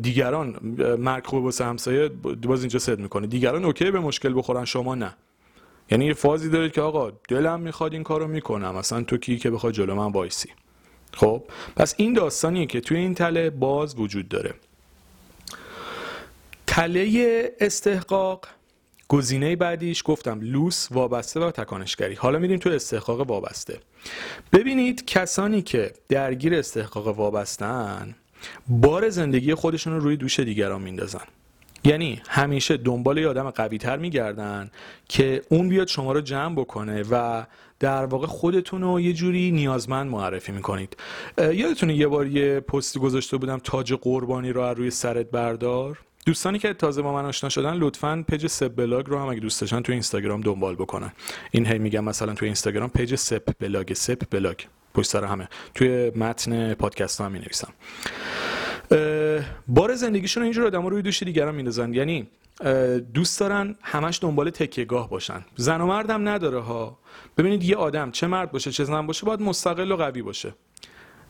Speaker 1: دیگران مرگ خوب واسه همسایه باز اینجا صدق می‌کنه. دیگران OK به مشکل بخورن شما نه. یعنی یه فازی دارید که آقا دلم می‌خواد این کارو می‌کنم. مثلا تو کی که بخواد جلو من وایسی. خب؟ پس این داستانیه که توی این تله باز وجود داره. تله استحقاق گزینه بعدیش گفتم لوس وابسته و تکانشگری. حالا میریم تو استحقاق وابسته. ببینید کسانی که درگیر استحقاق وابستن بار زندگی خودشون رو روی دوش دیگران میندازن. یعنی همیشه دنبال یه آدم قوی تر میگردن که اون بیاد شما رو جمع بکنه و در واقع خودتون رو یه جوری نیازمند معرفی می‌کنید. یادتونه یه بار یه پستی گذاشته بودم تاج قربانی رو از روی سرت بردار؟ دوستانی که تازه با من آشنا شدن لطفا page سپ بلاگ رو هم اگه دوست داشتن تو اینستاگرام دنبال بکنن. این هی میگم مثلا تو اینستاگرام page سپ بلاگ سپ بلاگ. پشت سر همه. توی متن پادکست هم می نویسم بار زندگیشون اینجور آدم روی دوش دیگران میندازن. یعنی دوست دارن همش دنبال تکیهگاه باشن. زن و مردم نداره ها. ببینید یه آدم چه مرد باشه چه زن باشه باید مستقل و قوی باشه.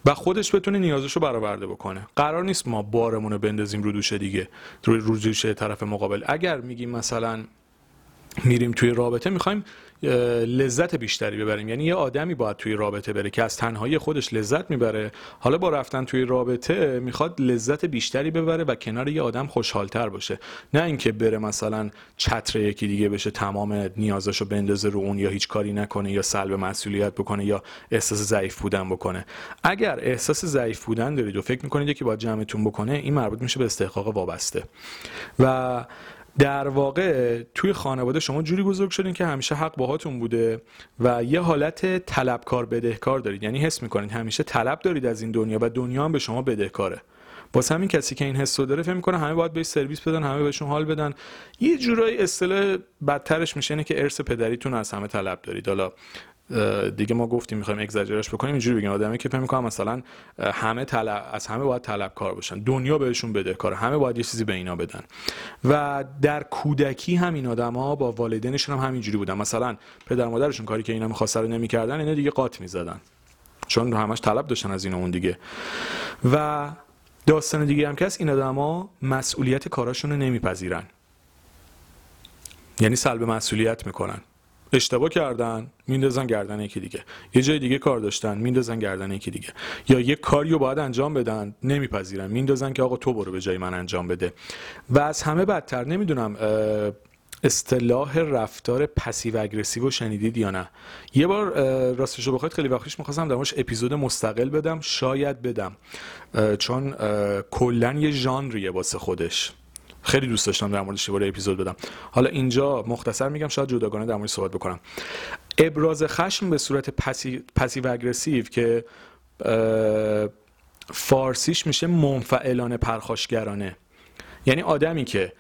Speaker 1: و خودش بتونه نیازش رو برآورده بکنه. قرار نیست ما بارمون رو بندازیم رو دوشه دیگه رو دوشه طرف مقابل. اگر میگیم مثلا میریم توی رابطه می‌خوایم لذت بیشتری ببریم. یعنی یه آدمی باید توی رابطه بره که از تنهایی خودش لذت می‌بره. حالا با رفتن توی رابطه می‌خواد لذت بیشتری ببره و کنار یه آدم خوشحالتر باشه. نه اینکه بره مثلا چتر یکی دیگه بشه تمام نیازاشو بندازه رو اون یا هیچ کاری نکنه یا سلب مسئولیت بکنه یا احساس ضعیف بودن بکنه. اگر احساس ضعیف بودن دارید و فکر می‌کنید که باید جمعتون بکنه این مربوط میشه به استحقاق وابسته. و در واقع توی خانواده شما جوری بزرگ شدین که همیشه حق باهاتون بوده و یه حالت طلبکار بدهکار دارید یعنی حس می‌کنید همیشه طلب دارید از این دنیا و دنیا هم به شما بدهکاره. واسه همین کسی که این حس رو داره فکر می‌کنه همه باید بهش سرویس بدن همه بهشون حال بدن. یه جورایی اصطلاح بدترش میشه اینه که ارث پدریتون از همه طلب دارید. حالا دیگه ما گفتیم می‌خوایم اگزاجرش بکنیم اینجوری بگیم. آدمی که فکر می‌کنم مثلا همه طلب از همه باید طلبکار باشن. دنیا بهشون بده کار همه باید یه چیزی به اینا بدن. و در کودکی همین آدما با والدینشون هم همینجوری بودن. مثلا پدر مادرشون کاری که اینا می‌خواستن رو نمی‌کردن اینا دیگه قات می‌زدن. چون همش طلب داشتن از این اون دیگه. و داستان دیگه هم که این آدما مسئولیت کاراشون رو نمیپذیرن. یعنی سلب مسئولیت می‌کنن. اشتباه کردن میندازن گردن یکی دیگه. یه جای دیگه کار داشتن میندازن گردن یکی دیگه. یا یه کاری رو باید انجام بدن نمیپذیرن. میندازن که آقا تو برو به جای من انجام بده. و از همه بدتر نمی‌دونم اصطلاح رفتار پسیو اگریسیو و شنیدید یا نه. یه بار راستش رو بخواید خیلی وقتش می‌خواستم درماش اپیزود مستقل بدم شاید بدم. چون کلا یه ژانریه واسه خودش. خیلی دوست داشتم در موردش یه اپیزود بدم. حالا اینجا مختصر میگم شاید جداگانه در موردش صحبت بکنم. ابراز خشم به صورت پسی و اگریسیو که فارسیش میشه منفعلانه پرخاشگرانه. یعنی آدمی که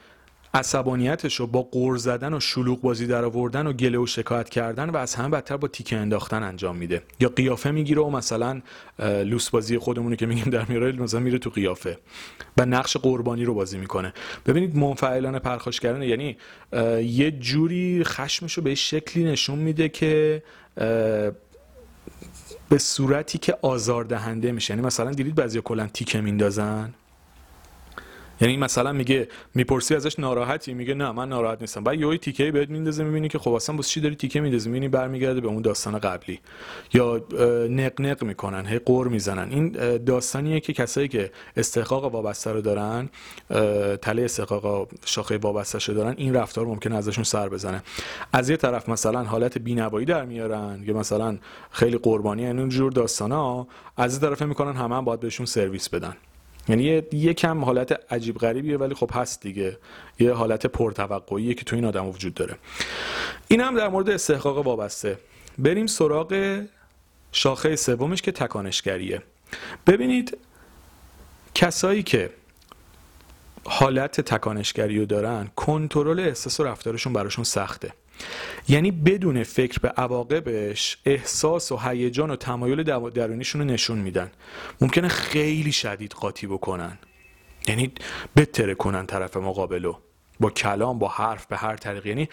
Speaker 1: عصبانیتش رو با قور زدن و شلوغ بازی در آوردن و گله و شکایت کردن و از همه بدتر با تیکه انداختن انجام میده. یا قیافه می‌گیره و مثلا لوس بازی خودمونو که میگیم در میاره مثلا میره تو قیافه و نقش قربانی رو بازی می‌کنه. ببینید منفعلانه پرخاش کردن یعنی یه جوری خشمش رو به شکلی نشون میده که به صورتی که آزاردهنده میشه. یعنی مثلا دیدید بعضی کلا تیکه میندازن؟ یعنی مثلا میگه می‌پرسی ازش ناراحتی؟ میگه نه من ناراحت نیستم. بعد یهو تیکه بهت میندازه می‌بینی که خب اصلا واسه چی داری تیکه میندازی؟ می‌بینی برمیگرده به اون داستان قبلی. یا نق نق می‌کنن هی قور می‌زنن. این داستانیه که کسایی که استحقاق وابسته رو دارن تله استحقاق شاخه وابسته دارن این رفتار ممکنه ازشون سر بزنه. از یه طرف مثلا حالت بینوایی در میارن یا مثلا خیلی قربانی این جور داستانا از طرف می‌کنن همه هم باید بهشون سرویس بدن. یعنی یه کم حالت عجیب غریبیه ولی خب هست دیگه. یه حالت پرتوقعیه که تو این آدم وجود داره. این هم در مورد استحقاق وابسته. بریم سراغ شاخه سومش که تکانشگریه. ببینید کسایی که حالت تکانشگری رو دارن کنترل احساس و رفتارشون براشون سخته. یعنی بدون فکر به عواقبش احساس و هیجان و تمایل درونیشون رو نشون میدن. ممکنه خیلی شدید قاطی بکنن. یعنی بتره کنن طرف مقابلو با کلام با حرف به هر طریق یعنی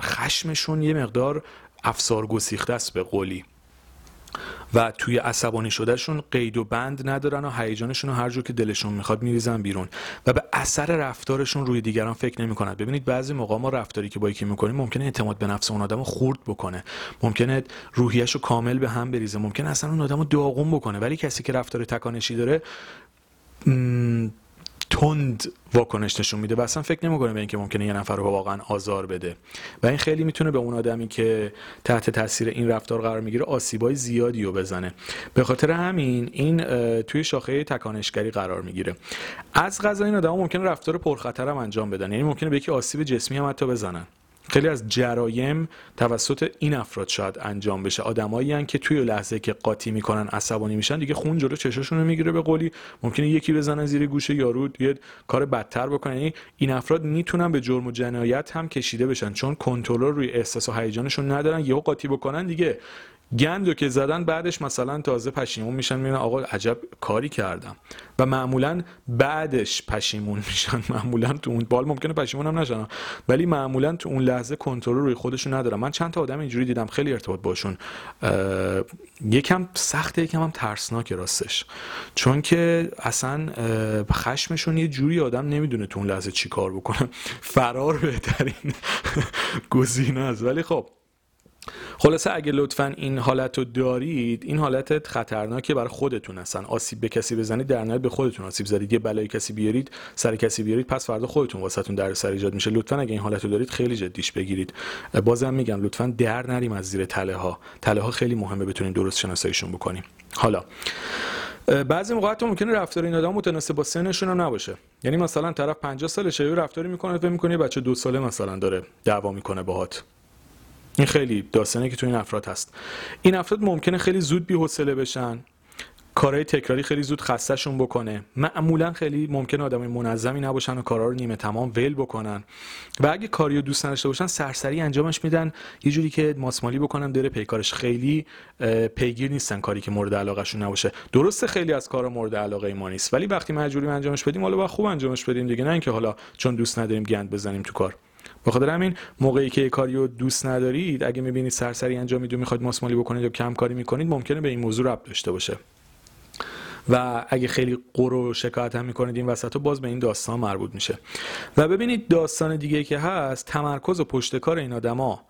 Speaker 1: خشمشون یه مقدار افسار گسیخته است به قولی. و توی عصبانی شدهشون قید و بند ندارن و هیجانشون رو هر جور که دلشون می‌خواد میریزن بیرون. و به اثر رفتارشون روی دیگران فکر نمی‌کنن. ببینید بعضی موقع ما رفتاری که با یکی می‌کنیم ممکنه اعتماد به نفس اون آدم رو خورد بکنه. ممکنه روحیش رو کامل به هم بریزه. ممکنه اصلا اون آدم رو داغون بکنه. ولی کسی که رفتار تکانشی داره تند واکنش نشون میده و اصلا فکر نمی‌کنه به اینکه ممکنه یه نفر رو واقعا آزار بده. و این خیلی می‌تونه به اون آدمی که تحت تاثیر این رفتار قرار می‌گیره آسیبای زیادی رو بزنه. به خاطر همین این توی شاخه تکانشگری قرار می‌گیره. از غذا این آدم ممکنه رفتار پرخطر هم انجام بدن. یعنی ممکنه به یکی آسیب جسمی هم حتی بزنن. خیلی از جرایم توسط این افراد شاید انجام بشه. آدمایی که توی لحظه که قاطی می‌کنن عصبانی میشن دیگه خون جلو چشاشون رو می‌گیره به قولی. ممکنه یکی بزنن زیر گوشه یارو یه کار بدتر بکنن یعنی این افراد می‌تونن به جرم و جنایت هم کشیده بشن چون کنترل روی احساس و هیجانشون ندارن. یهو قاطی بکنن دیگه گندو که زدن بعدش مثلا تازه پشیمون میشن میگن آقا عجب کاری کردم. و معمولا بعدش پشیمون میشن. معمولا تو اون بال ممکنه پشیمون هم نشن ولی معمولا تو اون لحظه کنترل روی خودشون ندارن. من چند تا آدم اینجوری دیدم خیلی ارتباط باشون. یکم سخته یکم هم ترسناک راستش. چون که اصلا خشمشون یه جوری آدم نمی‌دونه تو اون لحظه چی کار بکنه. فرار بهترین گزینه است. ولی خب خلاصه اگه لطفا این حالت رو دارید این حالت خطرناکه برای خودتون هستن. آسیب به کسی بزنید در نهایت به خودتون آسیب زدید. یه بلای کسی بیارید سر کسی بیارید پس فردا خودتون واسهتون در سر ایجاد میشه. لطفا اگه این حالت رو دارید خیلی جدیش بگیرید. بازم میگم لطفا در نریم از زیر تله ها تله ها خیلی مهمه بتونید درست شناساییشون بکنیم. حالا بعضی موقع ممکنه رفتار این آدم متناسب با سنشون هم نباشه. یعنی مثلا طرف 50 سالشه یه رفتاری می‌کنه و می‌کنه بچه دو ساله مثلا داره دعوا می‌کنه باهات. این خیلی داستانه که تو این افراد هست. این افراد ممکنه خیلی زود بی حوصله بشن. کارهای تکراری خیلی زود خستهشون بکنه. معمولا خیلی ممکنه آدم منظمی نباشن و کارا رو نیمه تمام ول بکنن. و اگه کاری رو دوست نداشته باشن سرسری انجامش میدن. یه جوری که ماسمالی بکنن داره پیکارش. خیلی پیگیر نیستن کاری که مورد علاقهشون نباشه. درسته خیلی از کارا مورد علاقه ما نیست. ولی وقتی مجبوریم انجامش بدیم حالا با خوب انجامش بدیم دیگه. نه اینکه حالا چون دوست نداریم گند بزنیم تو کار. بخاطر همین موقعی که کاری رو دوست ندارید اگه می‌بینید سرسری انجام می‌دید می‌خواید ماسمالی بکنید یا کم کاری می‌کنید ممکنه به این موضوع ربط داشته باشه. و اگه خیلی قر و شکایت هم می‌کنید این وسط باز به این داستان مربوط میشه. و ببینید داستان دیگه که هست تمرکز و پشتکار این آدما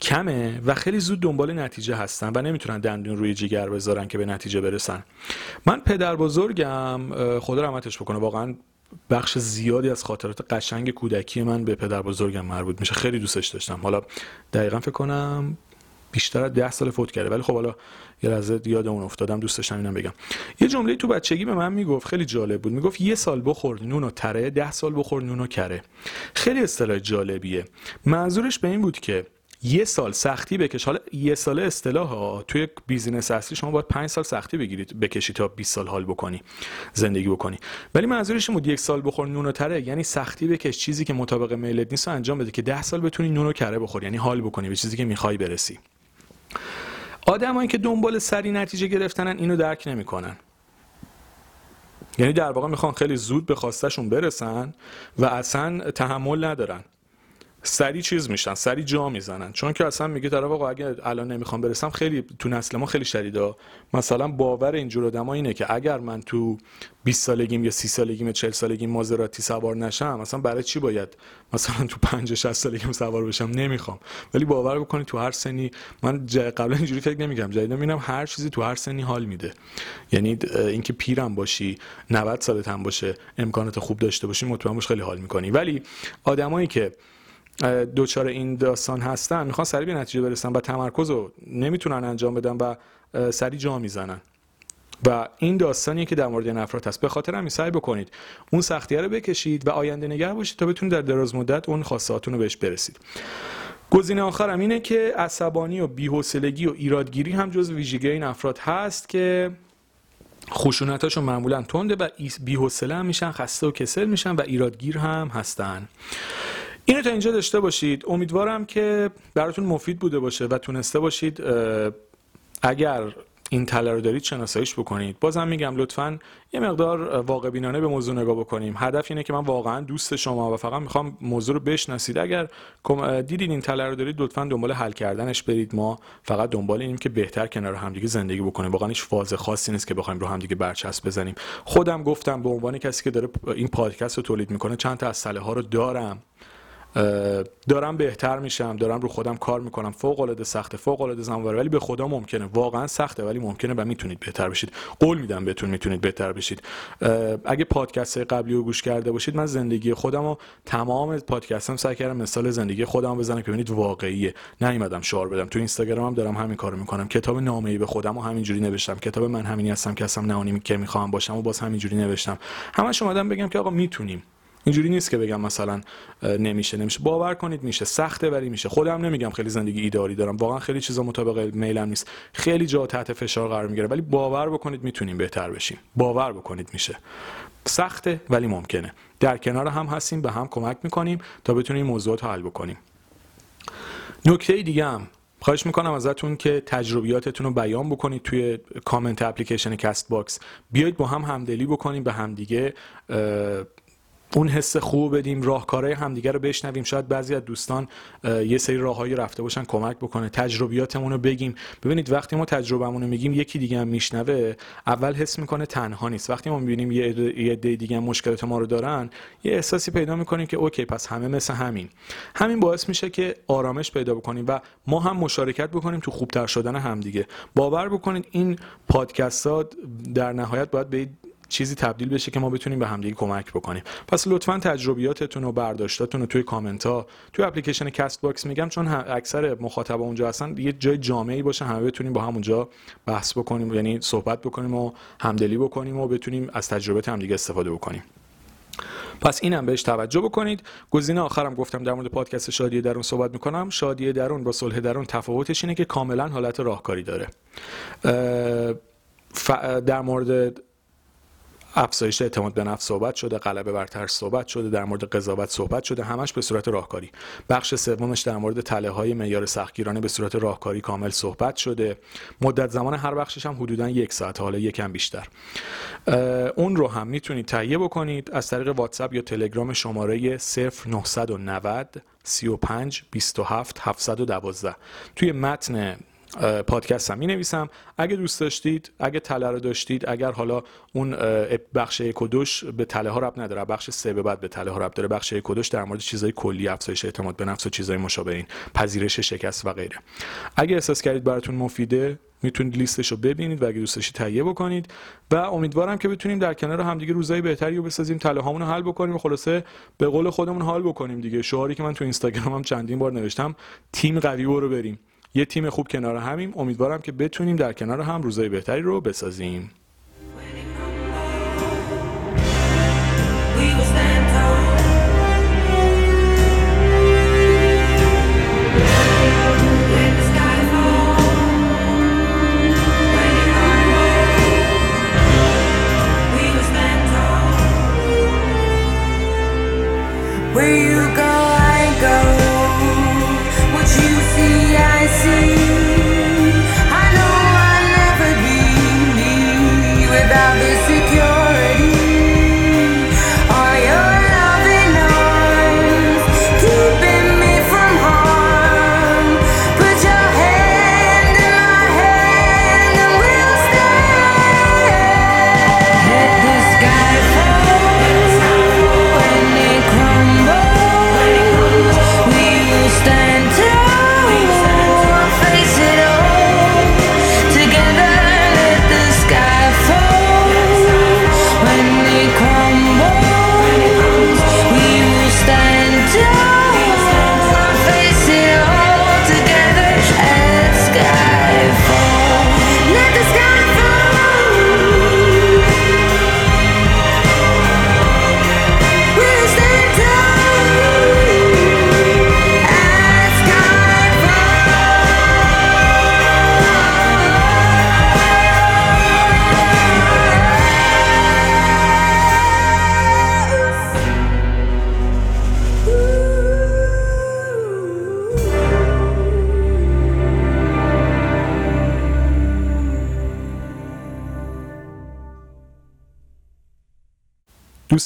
Speaker 1: کمه و خیلی زود دنبال نتیجه هستن و نمی‌تونن دندون روی جیگر بذارن که به نتیجه برسن. من پدر بزرگم خدا رحمتش بکنه واقعا بخش زیادی از خاطرات قشنگ کودکی من به پدر بزرگم مربوط میشه. خیلی دوستش داشتم. حالا دقیقا فکر کنم بیشتر از ده سال فوت کرده. ولی خب حالا یه لحظه یاد اون افتادم. دوست داشتم اینم بگم. یه جمله تو بچگی به من می‌گفت. خیلی جالب بود. می‌گفت یه سال بخور نون و تره ده سال بخور نون و کره. خیلی اصطلاح جالبیه. منظورش به این بود که یه سال سختی بکش. حالا یه سال اصطلاح ها توی بیزینس اصلی شما باید پنج سال سختی بگیرید بکشی تا 20 سال حال بکنی زندگی بکنی. ولی منظورش بود یک سال بخور نون و تره یعنی سختی بکش چیزی که مطابق میلت نیست انجام بده که 10 سال بتونی نون و کره بخوری یعنی حال بکنی به چیزی که می‌خوای برسی. آدمایی که دنبال سری نتیجه گرفتنن اینو درک نمی‌کنن. یعنی در واقع می‌خوان خیلی زود به خواستشون برسن و اصلا تحمل ندارن. سری چیز میشن سری جا می‌زنن. چون که اصلا میگه طرف آقا اگه الان نمی‌خوام برسم خیلی تو نسل ما خیلی شدیده مثلا باور اینجور آدما اینه که اگر من تو 20 سالگیم یا 30 سالگیم یا 40 سالگیم مازراتی سوار نشم مثلا برای چی باید مثلا تو 50 60 سالگیم سوار بشم؟ نمی‌خوام. ولی باور بکنید تو هر سنی من قبلا اینجوری فکر نمیگم جدیدا می‌بینم هر چیزی تو هر سنی حال میده. یعنی اینکه پیرم باشی 90 سالت هم باشه امکانات خوب داشته باشی مطمئن باش خیلی حال می‌کنی. ولی آدمایی که دوچار این داستان هستن. می‌خوان سریع به نتیجه برسن و تمرکز رو نمی‌تونن انجام بدن و سریع جا می‌زنن. و این داستانیه که در مورد این افراد هست. به خاطر همین سعی بکنید اون سختیه رو بکشید و آینده نگر باشید تا بتونید در دراز مدت اون خواستهاتون رو بهش برسید. گزینه آخرم اینه که عصبانی و بی‌حوصلگی و ایرادگیری هم جز ویژگی این افراد هست که خشونتاشون معمولا تنده و بی‌حوصله هم میشن خسته و کسل میشن و ایرادگیر هم هستن. اینو تا اینجا داشته باشید. امیدوارم که براتون مفید بوده باشه و تونسته باشید اگر این تله رو دارید شناساییش بکنید. بازم میگم لطفا یه مقدار واقع بینانه به موضوع نگاه بکنیم. هدف اینه که من واقعا دوست شما و فقط می‌خوام موضوع رو بشناسید. اگر دیدید این تله رو دارید لطفا دنبال حل کردنش برید. ما فقط دنبال اینیم که بهتر کنار همدیگه زندگی بکنیم. واقعا هیچ فاز خاصی نیست که بخوایم رو همدیگه برچسب بزنیم. خودم گفتم به عنوان کسی که داره این پادکست رو تولید می‌کنه چند تا از ها رو دارم. دارم بهتر میشم دارم رو خودم کار می‌کنم. فوق العاده سخته فوق العاده زمان ولی به خدا ممکنه. واقعا سخته ولی ممکنه و می‌تونید بهتر بشید. قول میدم بهتون می‌تونید بهتر بشید. اگه پادکست قبلی رو گوش کرده باشید من زندگی خودم و تمام پادکستم سعی کردم مثال زندگی خودم بزنم که ببینید واقعیه. نیومدم شعار بدم. تو اینستاگرامم دارم همین کارو می‌کنم. کتاب نامه‌ای به خودم و همینجوری نوشتم. کتاب من همینی هستم که هستم نه که می‌خوام باشم و باز همینجوری نوشتم. همش اومدم بگم که آقا می‌تونیم. اینجوری نیست که بگم مثلا نمیشه نمیشه. باور کنید میشه. سخته ولی میشه. خودم نمیگم خیلی زندگی ایداری دارم. واقعا خیلی چیزا مطابق میلم نیست. خیلی جا تحت فشار قرار می‌گیره. ولی باور بکنید می‌تونیم بهتر بشیم. باور بکنید میشه. سخته ولی ممکنه. در کنار هم هستیم به هم کمک می‌کنیم تا بتونیم موضوعات حل بکنیم. نکته دیگه هم خواهش می‌کنم ازتون که تجربیاتتون رو بیان بکنید توی کامنت اپلیکیشن Castbox بیایید با هم همدلی بکنیم به همدیگه اون حس خوب بدیم راهکارهای همدیگه رو بشنویم. شاید بعضی از دوستان یه سری راههایی رفته باشن کمک بکنه. تجربیاتمون رو بگیم. ببینید وقتی ما تجربهمون رو میگیم یکی دیگه هم میشنوه اول حس می‌کنه تنها نیست. وقتی ما می‌بینیم یه عده دیگه هم مشکلات ما رو دارن یه احساسی پیدا می‌کنیم که OK پس همه مثل همین. همین باعث میشه که آرامش پیدا بکنیم و ما هم مشارکت بکنیم تو خوبتر شدن همدیگه. باور بکنید این پادکست ها در نهایت باید به چیزی تبدیل بشه که ما بتونیم به همدیگه کمک بکنیم. پس لطفا تجربیاتتون و برداشتاتون رو توی کامنت ها توی اپلیکیشن Castbox میگم چون اکثر مخاطبا اونجا هستن یه جای جامعی باشه همه بتونیم با هم اونجا بحث بکنیم یعنی صحبت بکنیم و همدلی بکنیم و بتونیم از تجربه همدیگه استفاده بکنیم. پس اینم بهش توجه بکنید. گزینه آخرم گفتم در مورد پادکست شادی درون صحبت می‌کنم. شادی درون با صلح درون تفاوتش اینه که کاملا حالت راهکاری داره. در مورد افزایش اعتماد به نفس صحبت شده غلبه بر ترس صحبت شده در مورد قضاوت صحبت شده همش به صورت راهکاری. بخش سومش در مورد تله های معیار سختگیرانه به صورت راهکاری کامل صحبت شده. مدت زمان هر بخشش هم حدودا یک ساعت حالا یکم بیشتر. اون رو هم می‌تونید تهیه بکنید از طریق واتساپ یا تلگرام شماره 0990 35 27 712 توی متن پادکست هم می نویسم اگه دوست داشتید اگه تله رو داشتید اگر حالا اون بخش یک و دوش به تله ها رب نداره بخش سه به بعد به تله ها رب داره بخش یک و دوش در مورد چیزای کلی افزایش اعتماد به نفس و چیزای مشابه این پذیرش شکست و غیره. اگه احساس کردید براتون مفیده می‌تونید لیستش رو ببینید و اگه دوست داشتید تهیه بکنید. و امیدوارم که بتونیم در کنار همدیگه روزای بهتری رو بسازیم تله هامون رو حل بکنیم و خلاصه به قول خودمون حال بکنیم دیگه. شعاری که من تو اینستاگرامم چندین بار نوشتم تیم قوی رو بریم. یه تیم خوب کنار همیم. امیدوارم که بتونیم در کنار هم روزای بهتری رو بسازیم.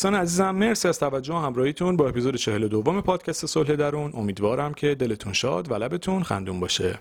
Speaker 1: دوستان عزیزم مرسی از توجه و همراهیتون با اپیزود 42 دوم پادکست صلح درون. امیدوارم که دلتون شاد و لبتون خندون باشه.